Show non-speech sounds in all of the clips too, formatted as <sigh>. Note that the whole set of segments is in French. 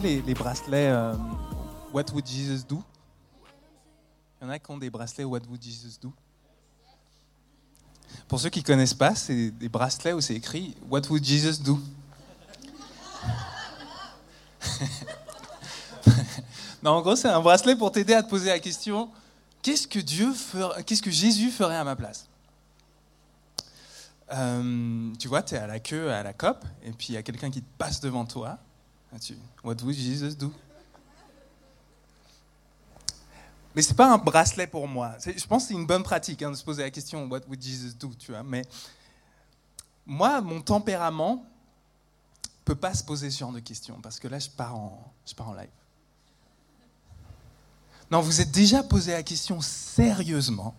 les, bracelets euh, What would Jesus do? Il y en a qui ont des bracelets What would Jesus do? Pour ceux qui ne connaissent pas, c'est des bracelets où c'est écrit What would Jesus do? <laughs> Non, en gros, c'est un bracelet pour t'aider à te poser la question qu'est-ce que que Jésus ferait à ma place? Euh, Tu vois, tu es à la queue à la COP, et puis il y a quelqu'un qui te passe devant toi. Ah, What would Jesus do? Mais c'est pas un bracelet pour moi. Je pense que c'est une bonne pratique hein, de se poser la question What would Jesus do Tu vois, mais moi, mon tempérament peut pas se poser ce genre de questions parce que là, je pars en, je pars en live. Non, vous êtes déjà posé la question sérieusement.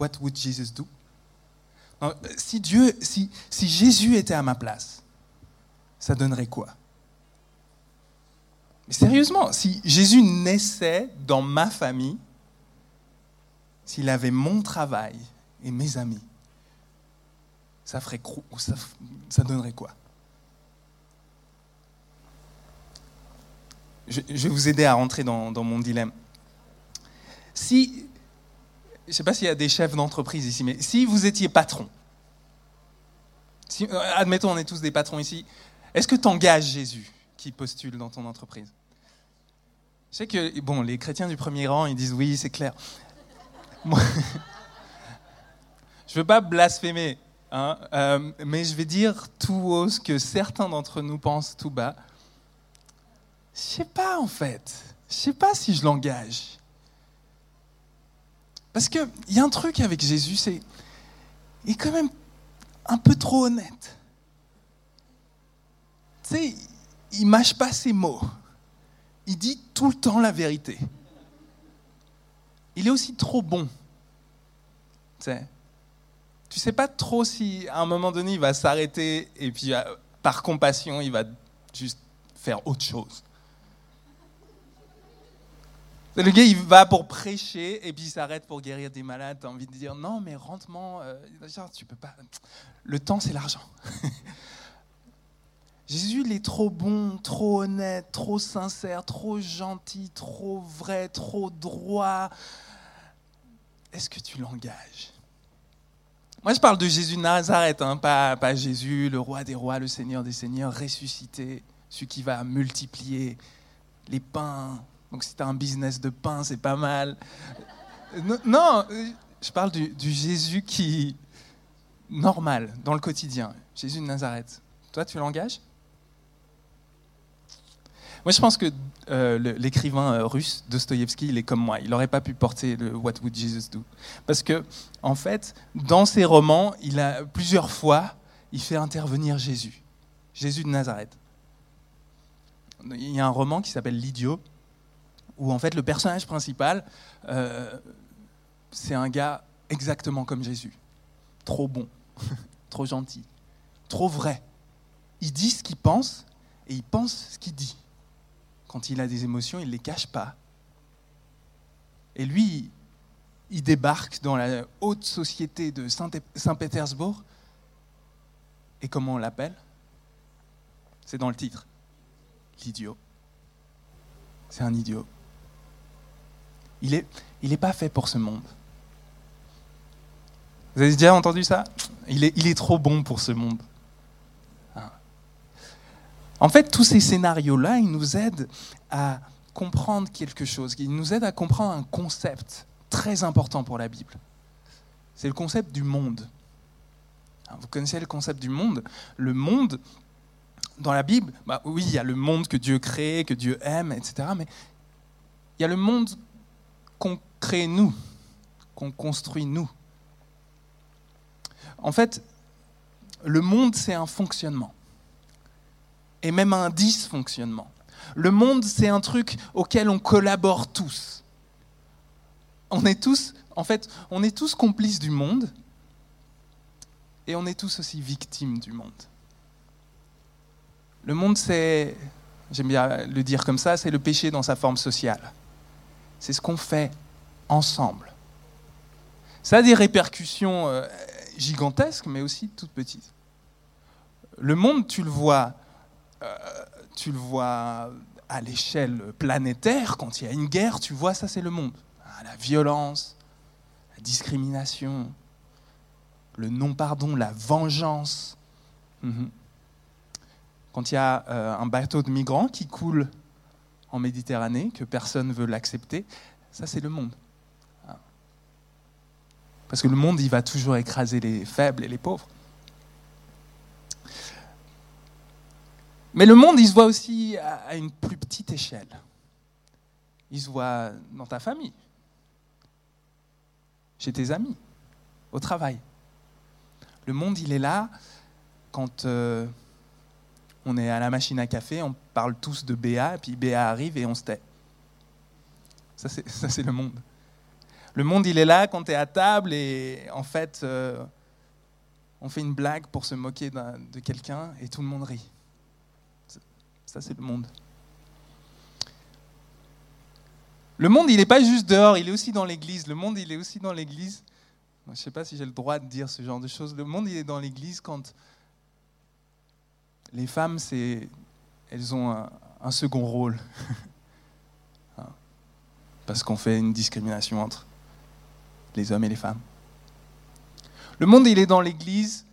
What would Jesus do? Euh, Si Dieu, si, si Jésus était à ma place, ça donnerait quoi? Mais sérieusement, si Jésus naissait dans ma famille, s'il avait mon travail et mes amis, ça ferait ça, ça donnerait quoi? Je, vais vous aider à rentrer dans, mon dilemme. Si, je ne sais pas s'il y a des chefs d'entreprise ici, mais si vous étiez patron, euh, admettons on est tous des patrons ici, est-ce que tu engages Jésus qui postule dans ton entreprise? Je sais que bon, les chrétiens du premier rang, ils disent oui, c'est clair. Moi, <laughs> je ne veux pas blasphémer, hein, euh, mais je vais dire tout haut ce que certains d'entre nous pensent tout bas. Je sais pas en fait. Je sais pas si je l'engage. Parce qu'il y a un truc avec Jésus, c'est. Il est quand même un peu trop honnête. Tu sais, il mâche pas ses mots. Il dit tout le temps la vérité. Il est aussi trop bon. Tu sais. Tu sais pas trop si à un moment donné il va s'arrêter et puis euh, par compassion il va juste faire autre chose. Le gars, il va pour prêcher et puis il s'arrête pour guérir des malades. T'as envie de dire non, mais rendement, euh, tu peux pas. Le temps, c'est l'argent. <laughs> Jésus, il est trop bon, trop honnête, trop sincère, trop gentil, trop vrai, trop droit. Est-ce que tu l'engages? Moi, je parle de Jésus de Nazareth, hein, pas, Jésus, le roi des rois, le Seigneur des seigneurs, ressuscité, celui qui va multiplier les pains. Donc, si tu as un business de pain, c'est pas mal. Non, je parle du, du Jésus qui. normal, dans le quotidien. Jésus de Nazareth. Toi, tu l'engages? Moi, je pense que euh, l'écrivain euh, russe, Dostoïevski, il est comme moi. Il n'aurait pas pu porter le What Would Jesus Do? Parce que, en fait, dans ses romans, il a plusieurs fois, il fait intervenir Jésus. Jésus de Nazareth. Il y a un roman qui s'appelle L'idiot, où en fait le personnage principal, euh, c'est un gars exactement comme Jésus. Trop bon, <laughs> trop gentil, trop vrai. Il dit ce qu'il pense et il pense ce qu'il dit. Quand il a des émotions, il ne les cache pas. Et lui, il débarque dans la haute société de Saint- Saint-Pétersbourg. Et comment on l'appelle? C'est dans le titre. L'idiot. C'est un idiot. Il n'est est pas fait pour ce monde. Vous avez déjà entendu ça? Il est trop bon pour ce monde. En fait, tous ces scénarios-là, ils nous aident à comprendre quelque chose, ils nous aident à comprendre un concept très important pour la Bible. C'est le concept du monde. Hein, Vous connaissez le concept du monde? Le monde, dans la Bible, bah oui, il y a le monde que Dieu crée, que Dieu aime, etc. Mais il y a le monde qu'on crée nous, qu'on construit nous. En fait, le monde, c'est un fonctionnement. Et même un dysfonctionnement. Le monde, c'est un truc auquel on collabore tous. On est tous, en fait, on est tous complices du monde. Et on est tous aussi victimes du monde. Le monde, c'est, j'aime bien le dire comme ça, c'est le péché dans sa forme sociale. C'est ce qu'on fait ensemble. Ça a des répercussions euh, gigantesques, mais aussi toutes petites. Le monde, tu le vois, tu le vois à l'échelle planétaire, quand il y a une guerre, tu vois, ça c'est le monde. Ah, la violence, la discrimination, le non-pardon, la vengeance. Mhm. Quand il y a euh, un bateau de migrants qui coule en Méditerranée, que personne ne veut l'accepter, ça c'est le monde. Ah. Parce que le monde, il va toujours écraser les faibles et les pauvres. Mais le monde, il se voit aussi à une plus petite échelle. Il se voit dans ta famille, chez tes amis, au travail. Le monde, il est là quand euh, on est à la machine à café, on parle tous de BA, puis BA arrive et on se tait. <laughs> Ça, c'est le monde. Le monde, il est là quand tu es à table et en fait, euh, on fait une blague pour se moquer de quelqu'un et tout le monde rit. Ça, c'est le monde. Le monde, il n'est pas juste dehors, il est aussi dans l'église. Le monde, il est aussi dans l'église. Je ne sais pas si j'ai le droit de dire ce genre de choses. Le monde, il est dans l'église quand les femmes, elles ont un, un second rôle. <laughs> Hein. Parce qu'on fait une discrimination entre les hommes et les femmes. Le monde, il est dans l'église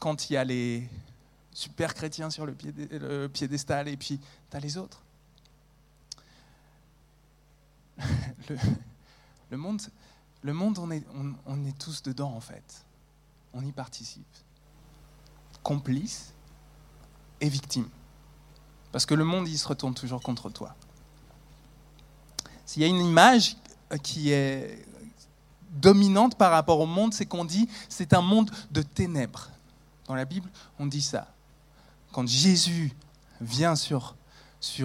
quand il y a les, super chrétien sur le, piédestal, et puis tu les autres. <laughs> Le, monde, on, est, on, est tous dedans en fait. On y participe. Complice et victime. Parce que le monde, il se retourne toujours contre toi. S'il y a une image qui est dominante par rapport au monde, c'est qu'on dit c'est un monde de ténèbres. Dans la Bible, on dit ça quand Jésus vient sur,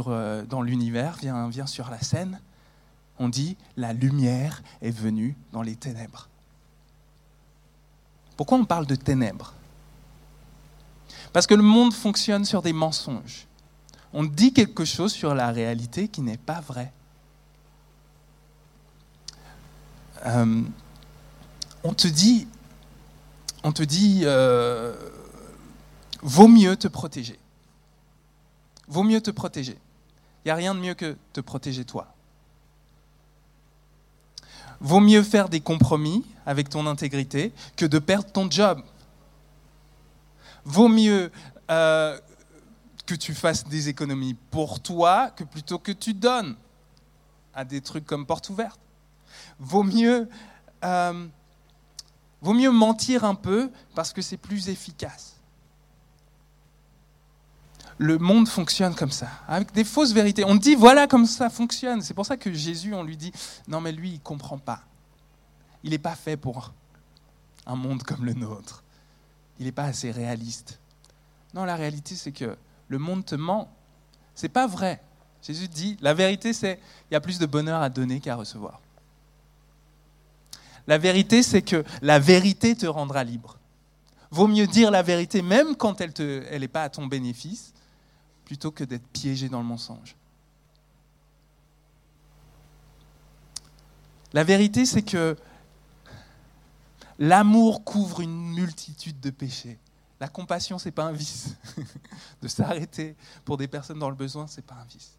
euh, dans l'univers, vient, sur la scène, on dit la lumière est venue dans les ténèbres. Pourquoi on parle de ténèbres? Parce que le monde fonctionne sur des mensonges. On dit quelque chose sur la réalité qui n'est pas vrai. Euh, on te dit, on te dit euh, vaut mieux te protéger. Vaut mieux te protéger. Il n'y a rien de mieux que te protéger toi. Vaut mieux faire des compromis avec ton intégrité que de perdre ton job. Vaut mieux euh, que tu fasses des économies pour toi que plutôt que tu donnes à des trucs comme porte ouverte. Vaut mieux, euh, vaut mieux mentir un peu parce que c'est plus efficace le monde fonctionne comme ça, avec des fausses vérités. On dit voilà comme ça fonctionne. C'est pour ça que Jésus, on lui dit non mais lui, il ne comprend pas. Il n'est pas fait pour un monde comme le nôtre. Il n'est pas assez réaliste. Non, la réalité, c'est que le monde te ment. C'est pas vrai. Jésus dit la vérité, c'est il y a plus de bonheur à donner qu'à recevoir. La vérité, c'est que la vérité te rendra libre. Vaut mieux dire la vérité même quand elle n'est elle pas à ton bénéfice, plutôt que d'être piégé dans le mensonge. La vérité, c'est que l'amour couvre une multitude de péchés. La compassion, ce n'est pas un vice. <laughs> de s'arrêter pour des personnes dans le besoin, ce n'est pas un vice.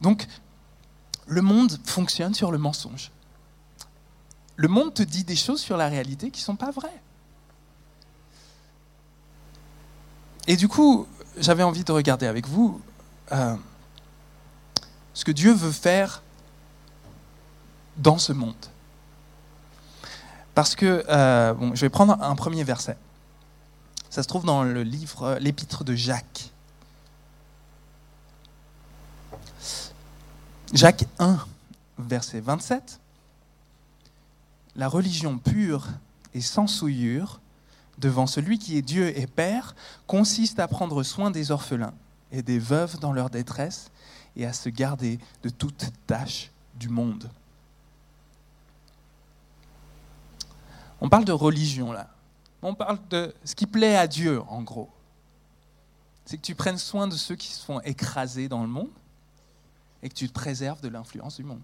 Donc, le monde fonctionne sur le mensonge. Le monde te dit des choses sur la réalité qui ne sont pas vraies. Et du coup, j'avais envie de regarder avec vous euh, ce que Dieu veut faire dans ce monde. Parce que, euh, bon, je vais prendre un premier verset. Ça se trouve dans le livre, l'épître de Jacques. Jacques 1, verset 27. La religion pure et sans souillure devant celui qui est Dieu et Père consiste à prendre soin des orphelins et des veuves dans leur détresse et à se garder de toute tâche du monde. On parle de religion là. On parle de ce qui plaît à Dieu en gros. C'est que tu prennes soin de ceux qui se font écraser dans le monde et que tu te préserves de l'influence du monde.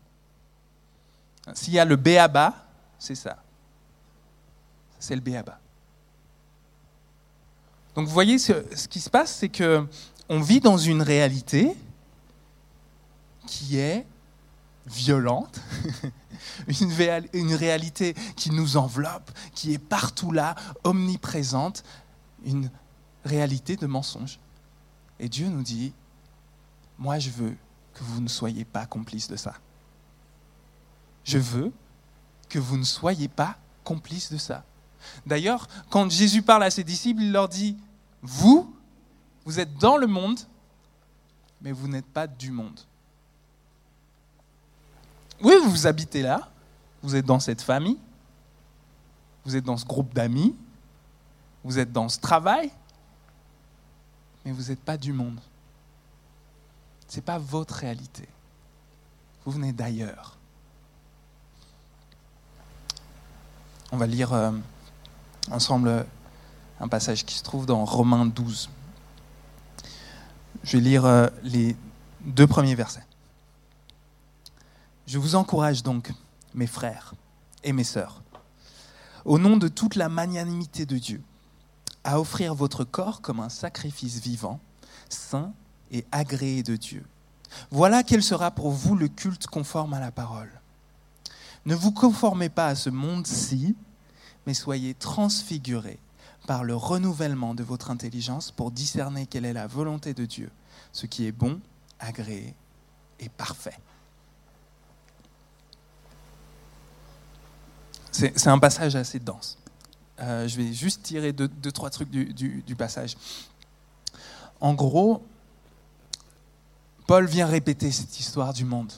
S'il y a le béaba, c'est ça. C'est le béaba Donc vous voyez, ce, qui se passe, c'est que on vit dans une réalité qui est violente, <laughs> une, une, réalité qui nous enveloppe, qui est partout là, omniprésente, une réalité de mensonge. Et Dieu nous dit, moi je veux que vous ne soyez pas complices de ça. Je veux que vous ne soyez pas complices de ça. D'ailleurs, quand Jésus parle à ses disciples, il leur dit, vous, vous êtes dans le monde, mais vous n'êtes pas du monde. Oui, vous habitez là, vous êtes dans cette famille, vous êtes dans ce groupe d'amis, vous êtes dans ce travail, mais vous n'êtes pas du monde. Ce n'est pas votre réalité. Vous venez d'ailleurs. On va lire euh, ensemble un passage qui se trouve dans Romains 12. Je vais lire euh, les deux premiers versets. Je vous encourage donc, mes frères et mes sœurs, au nom de toute la magnanimité de Dieu, à offrir votre corps comme un sacrifice vivant, saint et agréé de Dieu. Voilà quel sera pour vous le culte conforme à la parole. Ne vous conformez pas à ce monde-ci, mais soyez transfigurés par le renouvellement de votre intelligence pour discerner quelle est la volonté de Dieu, ce qui est bon, agréé et parfait. C'est un passage assez dense. Euh, je vais juste tirer deux, trois trucs du, passage. En gros, Paul vient répéter cette histoire du monde.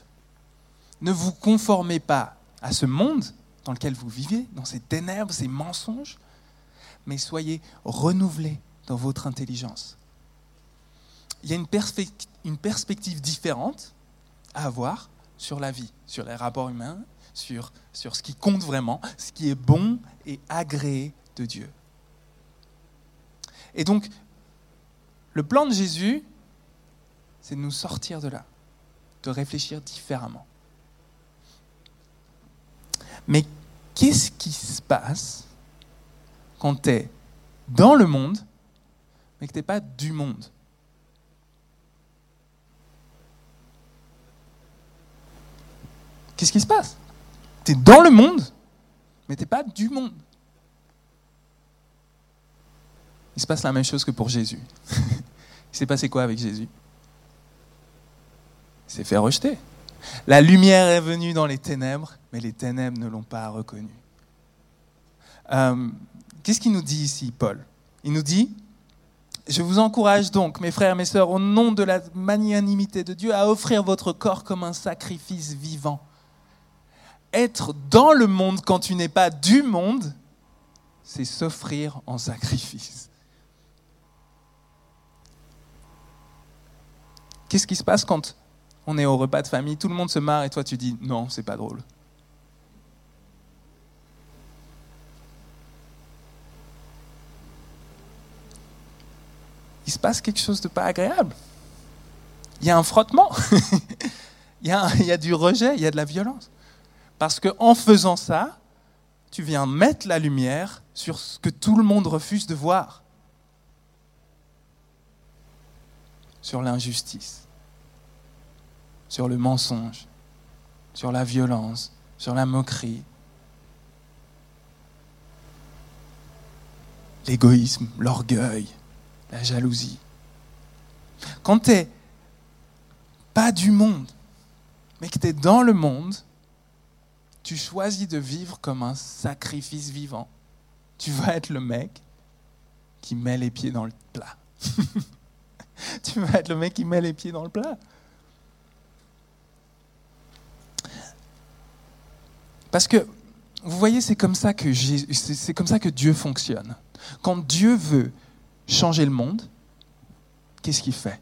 Ne vous conformez pas à ce monde dans lequel vous vivez, dans ces ténèbres, ces mensonges, mais soyez renouvelés dans votre intelligence. Il y a une, une perspective différente à avoir sur la vie, sur les rapports humains, sur, sur ce qui compte vraiment, ce qui est bon et agréé de Dieu. Et donc, le plan de Jésus, c'est de nous sortir de là, de réfléchir différemment. Mais qu'est-ce qui se passe quand tu dans le monde, mais que tu n'es pas du monde? Qu'est-ce qui se passe? Tu dans le monde, mais tu pas du monde. Il se passe la même chose que pour Jésus. <laughs> Il s'est passé quoi avec Jésus? Il s'est fait rejeter. La lumière est venue dans les ténèbres, mais les ténèbres ne l'ont pas reconnu. Euh, qu'est-ce qu'il nous dit ici, Paul? Il nous dit, je vous encourage donc, mes frères mes sœurs, au nom de la magnanimité de Dieu, à offrir votre corps comme un sacrifice vivant être dans le monde quand tu n'es pas du monde, c'est s'offrir en sacrifice. Qu'est-ce qui se passe quand on est au repas de famille, tout le monde se marre et toi tu dis non, c'est pas drôle. Il se passe quelque chose de pas agréable. Il y a un frottement. <laughs> il, y a, du rejet, il y a de la violence. Parce qu'en faisant ça, tu viens mettre la lumière sur ce que tout le monde refuse de voir. Sur l'injustice, sur le mensonge, sur la violence, sur la moquerie, l'égoïsme, l'orgueil, la jalousie. Quand tu n'es pas du monde, mais que tu es dans le monde, tu choisis de vivre comme un sacrifice vivant. Tu vas être le mec qui met les pieds dans le plat. <laughs> tu vas être le mec qui met les pieds dans le plat. Parce que, vous voyez, c'est comme, ça que Dieu fonctionne. Quand Dieu veut changer le monde, qu'est-ce qu'il fait?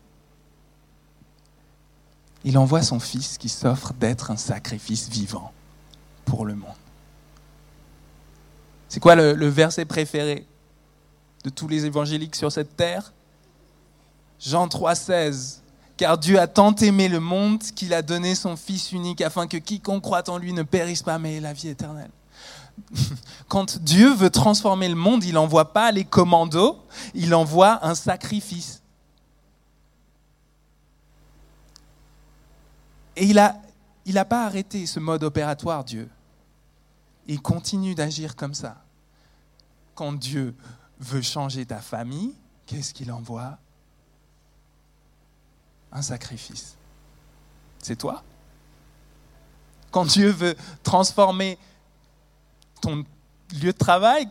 Il envoie son Fils qui s'offre d'être un sacrifice vivant pour le monde. C'est quoi le, verset préféré de tous les évangéliques sur cette terre? Jean 3,16. Car Dieu a tant aimé le monde qu'il a donné son Fils unique afin que quiconque croit en lui ne périsse pas mais ait la vie éternelle. <laughs> Quand Dieu veut transformer le monde, il n'envoie pas les commandos, il envoie un sacrifice. Et il n'a pas arrêté ce mode opératoire, Dieu. Il continue d'agir comme ça. Quand Dieu veut changer ta famille, qu'est-ce qu'il envoie? Un sacrifice. C'est toi. Quand Dieu veut transformer ton lieu de travail,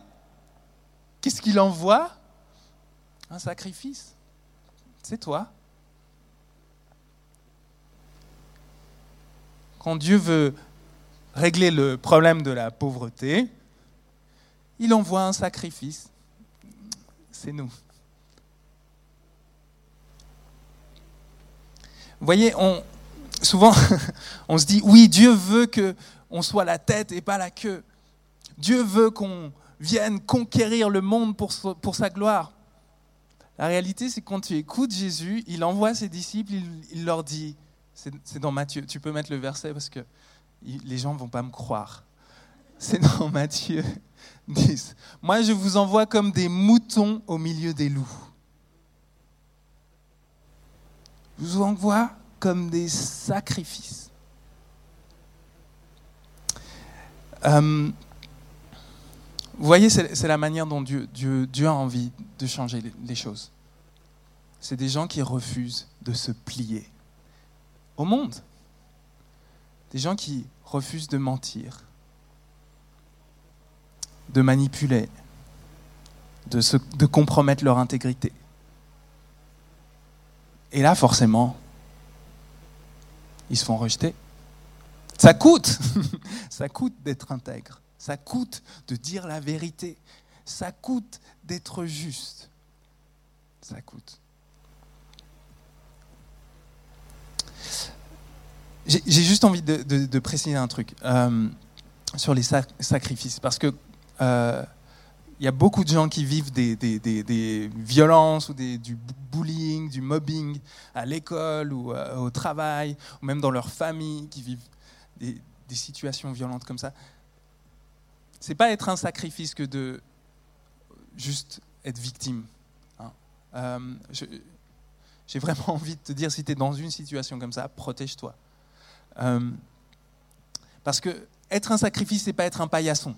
qu'est-ce qu'il envoie? Un sacrifice. C'est toi. Quand Dieu veut régler le problème de la pauvreté, il envoie un sacrifice. C'est nous. Vous voyez, souvent, <laughs> on se dit, oui, Dieu veut que on soit la tête et pas la queue. Dieu veut qu'on vienne conquérir le monde pour, pour sa gloire. La réalité, c'est que quand tu écoutes Jésus, il envoie ses disciples, il, leur dit, c'est dans Matthieu, tu peux mettre le verset parce que les gens ne vont pas me croire. C'est dans Matthieu 10. Moi, je vous envoie comme des moutons au milieu des loups. Je vous envoie comme des sacrifices. Euh, vous voyez, c'est la manière dont Dieu, Dieu, Dieu, a envie de changer les choses. C'est des gens qui refusent de se plier au monde. Des gens qui refusent de mentir, de manipuler, de, se, de compromettre leur intégrité. Et là, forcément, ils se font rejeter. Ça coûte, <laughs> ça coûte d'être intègre, ça coûte de dire la vérité, ça coûte d'être juste, ça coûte. J'ai juste envie de, préciser un truc euh, sur les sacrifices, parce que euh, il y a beaucoup de gens qui vivent des, violences ou du bullying, du mobbing à l'école ou euh, au travail, ou même dans leur famille, qui vivent des, situations violentes comme ça. C'est pas être un sacrifice que de juste être victime. Hein. J'ai vraiment <laughs> envie de te dire, si tu es dans une situation comme ça, protège-toi. Euh, parce que être un sacrifice, c'est pas être un paillasson.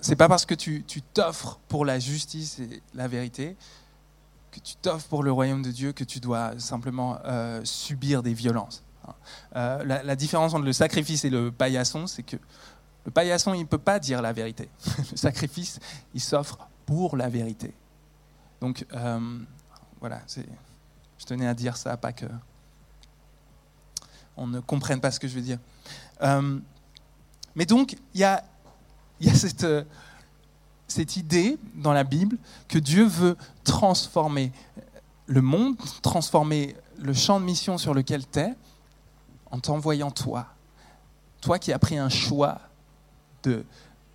C'est pas parce que tu t'offres pour la justice et la vérité, que tu t'offres pour le royaume de Dieu, que tu dois simplement euh, subir des violences. Euh, la, différence entre le sacrifice et le paillasson, c'est que le paillasson, il ne peut pas dire la vérité. <laughs> le sacrifice, il s'offre pour la vérité. Donc, voilà, je tenais à dire ça, pas que on ne comprenne pas ce que je veux dire. Euh, mais donc, il y a, cette, euh, cette idée dans la Bible que Dieu veut transformer le monde, transformer le champ de mission sur lequel tu es, en t'envoyant toi. Toi qui as pris un choix de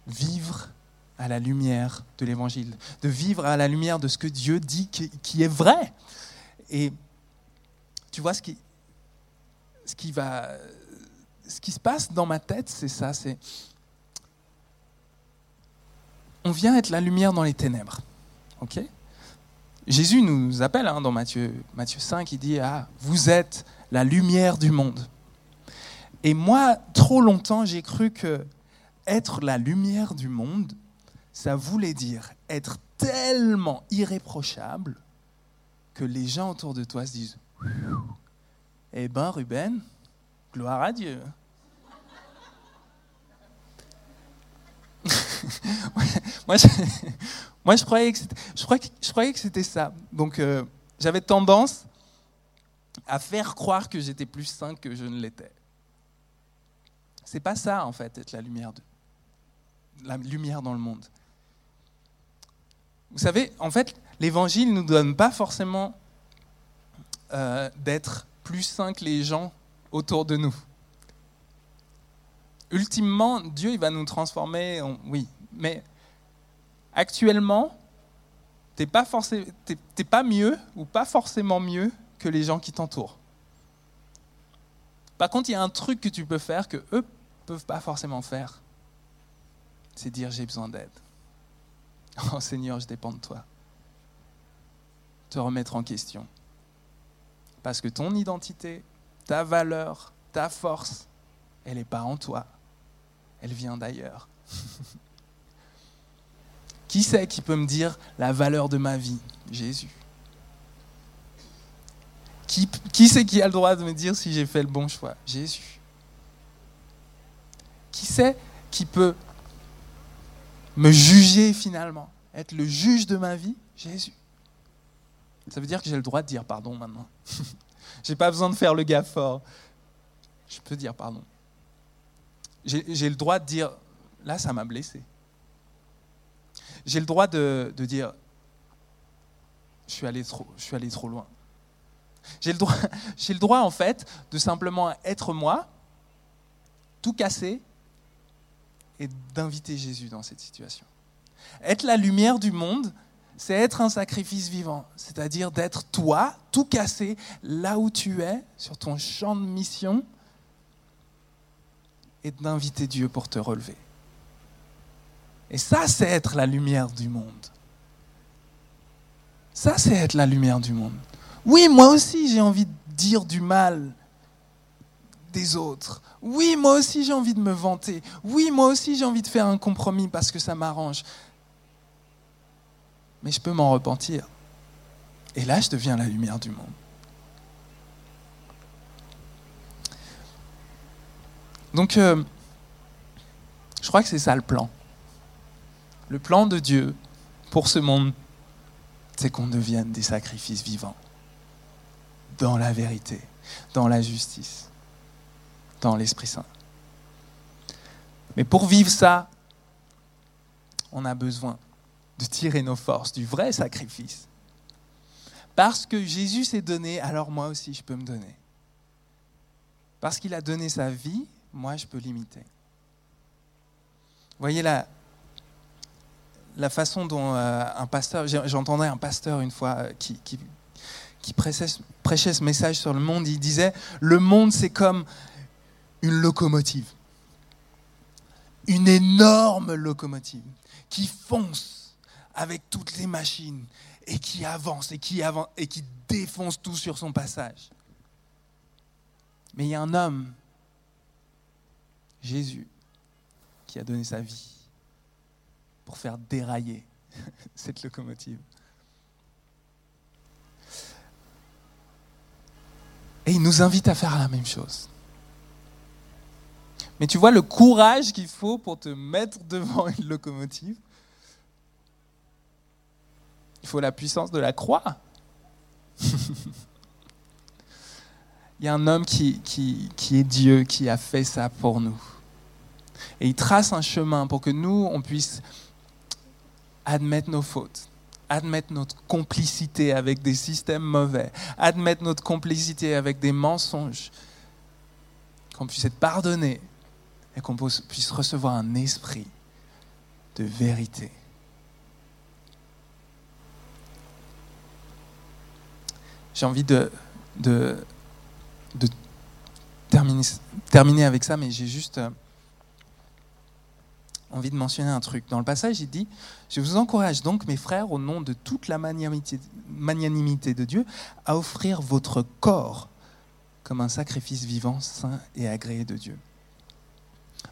vivre à la lumière de l'Évangile, de vivre à la lumière de ce que Dieu dit qui, est vrai. Et tu vois, ce qui, ce qui va, ce qui se passe dans ma tête, c'est ça, c'est on vient être la lumière dans les ténèbres, Jésus nous appelle hein, dans Matthieu, Matthieu 5, il dit ah vous êtes la lumière du monde. Et moi, trop longtemps, j'ai cru que être la lumière du monde, ça voulait dire être tellement irréprochable que les gens autour de toi se disent eh ben, Ruben, gloire à Dieu. <laughs> moi, <laughs> je, croyais que c'était ça. Donc, euh, j'avais tendance à faire croire que j'étais plus saint que je ne l'étais. C'est pas ça, en fait, être la lumière, de, la lumière dans le monde. Vous savez, en fait, l'évangile ne nous donne pas forcément euh, d'être plus saint que les gens autour de nous. Ultimement, Dieu il va nous transformer, oui, mais actuellement, tu n'es pas, mieux ou pas forcément mieux que les gens qui t'entourent. Par contre, il y a un truc que tu peux faire que eux peuvent pas forcément faire. c'est dire j'ai besoin d'aide. <laughs> Oh Seigneur, je dépends de toi. Te remettre en question. Parce que ton identité, ta valeur, ta force, elle n'est pas en toi. Elle vient d'ailleurs. <laughs> qui c'est qui peut me dire la valeur de ma vie? Jésus. Qui, qui c'est qui a le droit de me dire si j'ai fait le bon choix? Jésus. Qui c'est qui peut me juger finalement? Être le juge de ma vie? Jésus. Ça veut dire que j'ai le droit de dire pardon maintenant. <laughs> j'ai pas besoin de faire le gars fort. Je peux dire pardon. J'ai le droit de dire là, ça m'a blessé. J'ai le droit de, dire je suis allé trop, je suis allé trop loin. J'ai le, droit, <laughs> j'ai le droit, en fait, de simplement être moi, tout casser, et d'inviter Jésus dans cette situation. Être la lumière du monde, c'est être un sacrifice vivant, c'est-à-dire d'être toi, tout cassé, là où tu es, sur ton champ de mission, et d'inviter Dieu pour te relever. Et ça, c'est être la lumière du monde. Ça, c'est être la lumière du monde. Oui, moi aussi, j'ai envie de dire du mal des autres. Oui, moi aussi j'ai envie de me vanter. Oui, moi aussi j'ai envie de faire un compromis parce que ça m'arrange. Mais je peux m'en repentir. Et là, je deviens la lumière du monde. Donc, euh, je crois que c'est ça le plan. Le plan de Dieu pour ce monde, c'est qu'on devienne des sacrifices vivants, dans la vérité, dans la justice dans l'Esprit Saint. Mais pour vivre ça, on a besoin de tirer nos forces du vrai sacrifice. Parce que Jésus s'est donné, alors moi aussi je peux me donner. Parce qu'il a donné sa vie, moi je peux l'imiter. Voyez la, la façon dont euh, un pasteur, j'entendais un pasteur une fois euh, qui, prêchait, ce message sur le monde, il disait, le monde c'est comme une locomotive. Une énorme locomotive qui fonce avec toutes les machines et qui avance et qui défonce tout sur son passage. Mais il y a un homme, Jésus, qui a donné sa vie pour faire dérailler <laughs> cette locomotive. Et il nous invite à faire la même chose. Mais tu vois le courage qu'il faut pour te mettre devant une locomotive. Il faut la puissance de la croix. <laughs> il y a un homme qui, qui, qui, est Dieu, qui a fait ça pour nous. Et il trace un chemin pour que nous, on puisse admettre nos fautes, admettre notre complicité avec des systèmes mauvais, admettre notre complicité avec des mensonges, qu'on puisse être pardonné et qu'on puisse recevoir un esprit de vérité. J'ai envie de, terminer, avec ça, mais j'ai juste euh, envie de mentionner un truc. Dans le passage, il dit, je vous encourage donc, mes frères, au nom de toute la magnanimité, de Dieu, à offrir votre corps comme un sacrifice vivant, saint et agréé de Dieu.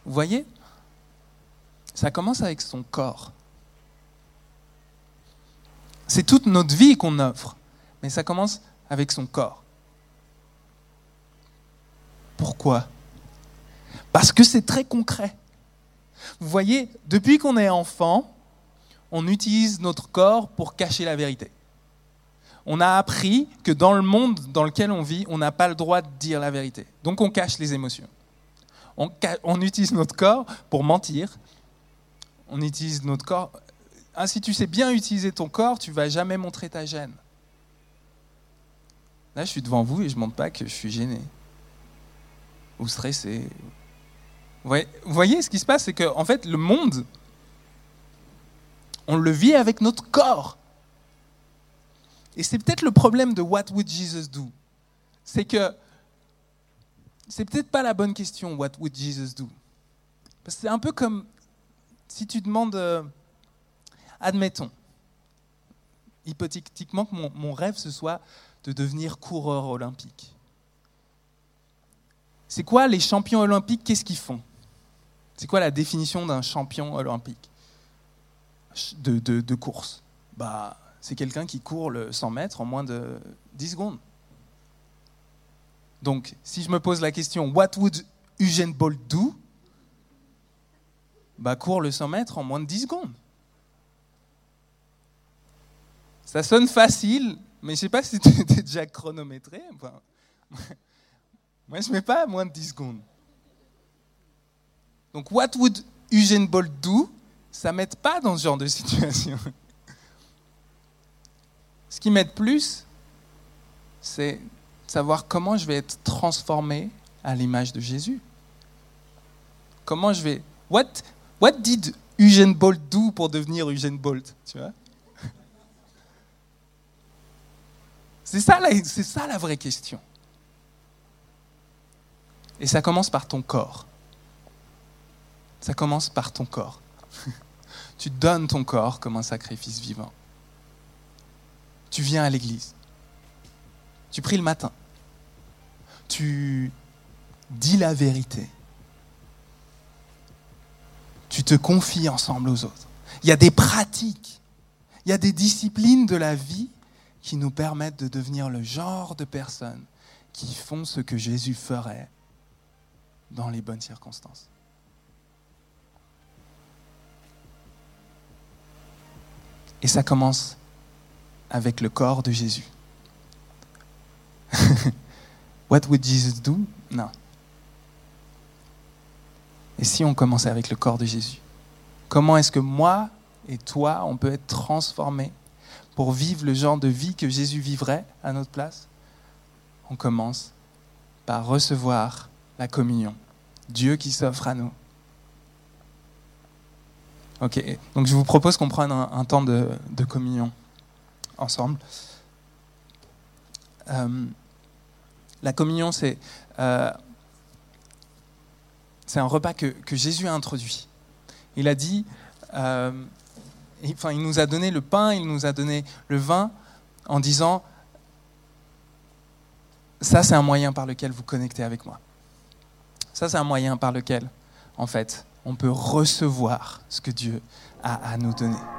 Vous voyez Ça commence avec son corps. C'est toute notre vie qu'on offre, mais ça commence avec son corps. Pourquoi? Parce que c'est très concret. Vous voyez, depuis qu'on est enfant, on utilise notre corps pour cacher la vérité. On a appris que dans le monde dans lequel on vit, on n'a pas le droit de dire la vérité. Donc on cache les émotions on, utilise notre corps pour mentir. On utilise notre corps. Ah, si tu sais bien utiliser ton corps, tu vas jamais montrer ta gêne. Là, je suis devant vous et je ne montre pas que je suis gêné ou stressé. Vous voyez, ce qui se passe, c'est que en fait, le monde, on le vit avec notre corps. Et c'est peut-être le problème de What Would Jesus Do? C'est que c'est peut-être pas la bonne question, What would Jesus do? Parce c'est un peu comme si tu demandes, euh, admettons, hypothétiquement que mon, mon rêve ce soit de devenir coureur olympique. C'est quoi les champions olympiques? Qu'est-ce qu'ils font? C'est quoi la définition d'un champion olympique de, course bah, C'est quelqu'un qui court le 100 mètres en moins de 10 secondes. Donc, si je me pose la question, what would Usain Bolt do Bah, court le 100 mètres en moins de 10 secondes. Ça sonne facile, mais je sais pas si <laughs> tu es déjà chronométré. <laughs> Moi, je mets pas moins de 10 secondes. Donc, what would Usain Bolt do? Ça m'aide pas dans ce genre de situation. <laughs> Ce qui m'aide plus, c'est savoir comment je vais être transformé à l'image de Jésus. Comment je vais. What, what did Usain Bolt do pour devenir Usain Bolt Tu vois? <laughs> C'est ça, ça la vraie question. Et ça commence par ton corps. Ça commence par ton corps. <laughs> tu donnes ton corps comme un sacrifice vivant. Tu viens à l'église. Tu pries le matin. Tu dis la vérité. Tu te confies ensemble aux autres. Il y a des pratiques, il y a des disciplines de la vie qui nous permettent de devenir le genre de personnes qui font ce que Jésus ferait dans les bonnes circonstances. Et ça commence avec le corps de Jésus. <laughs> What would Jesus do? Non. Et si on commençait avec le corps de Jésus Comment est-ce que moi et toi, on peut être transformés pour vivre le genre de vie que Jésus vivrait à notre place? On commence par recevoir la communion. Dieu qui s'offre à nous. Ok, donc je vous propose qu'on prenne un, temps de, communion ensemble. Euh, la communion, c'est euh, c'est un repas que, Jésus a introduit. Il a dit, euh, enfin, il nous a donné le pain, il nous a donné le vin, en disant, ça c'est un moyen par lequel vous connectez avec moi. Ça c'est un moyen par lequel, en fait, on peut recevoir ce que Dieu a à nous donner.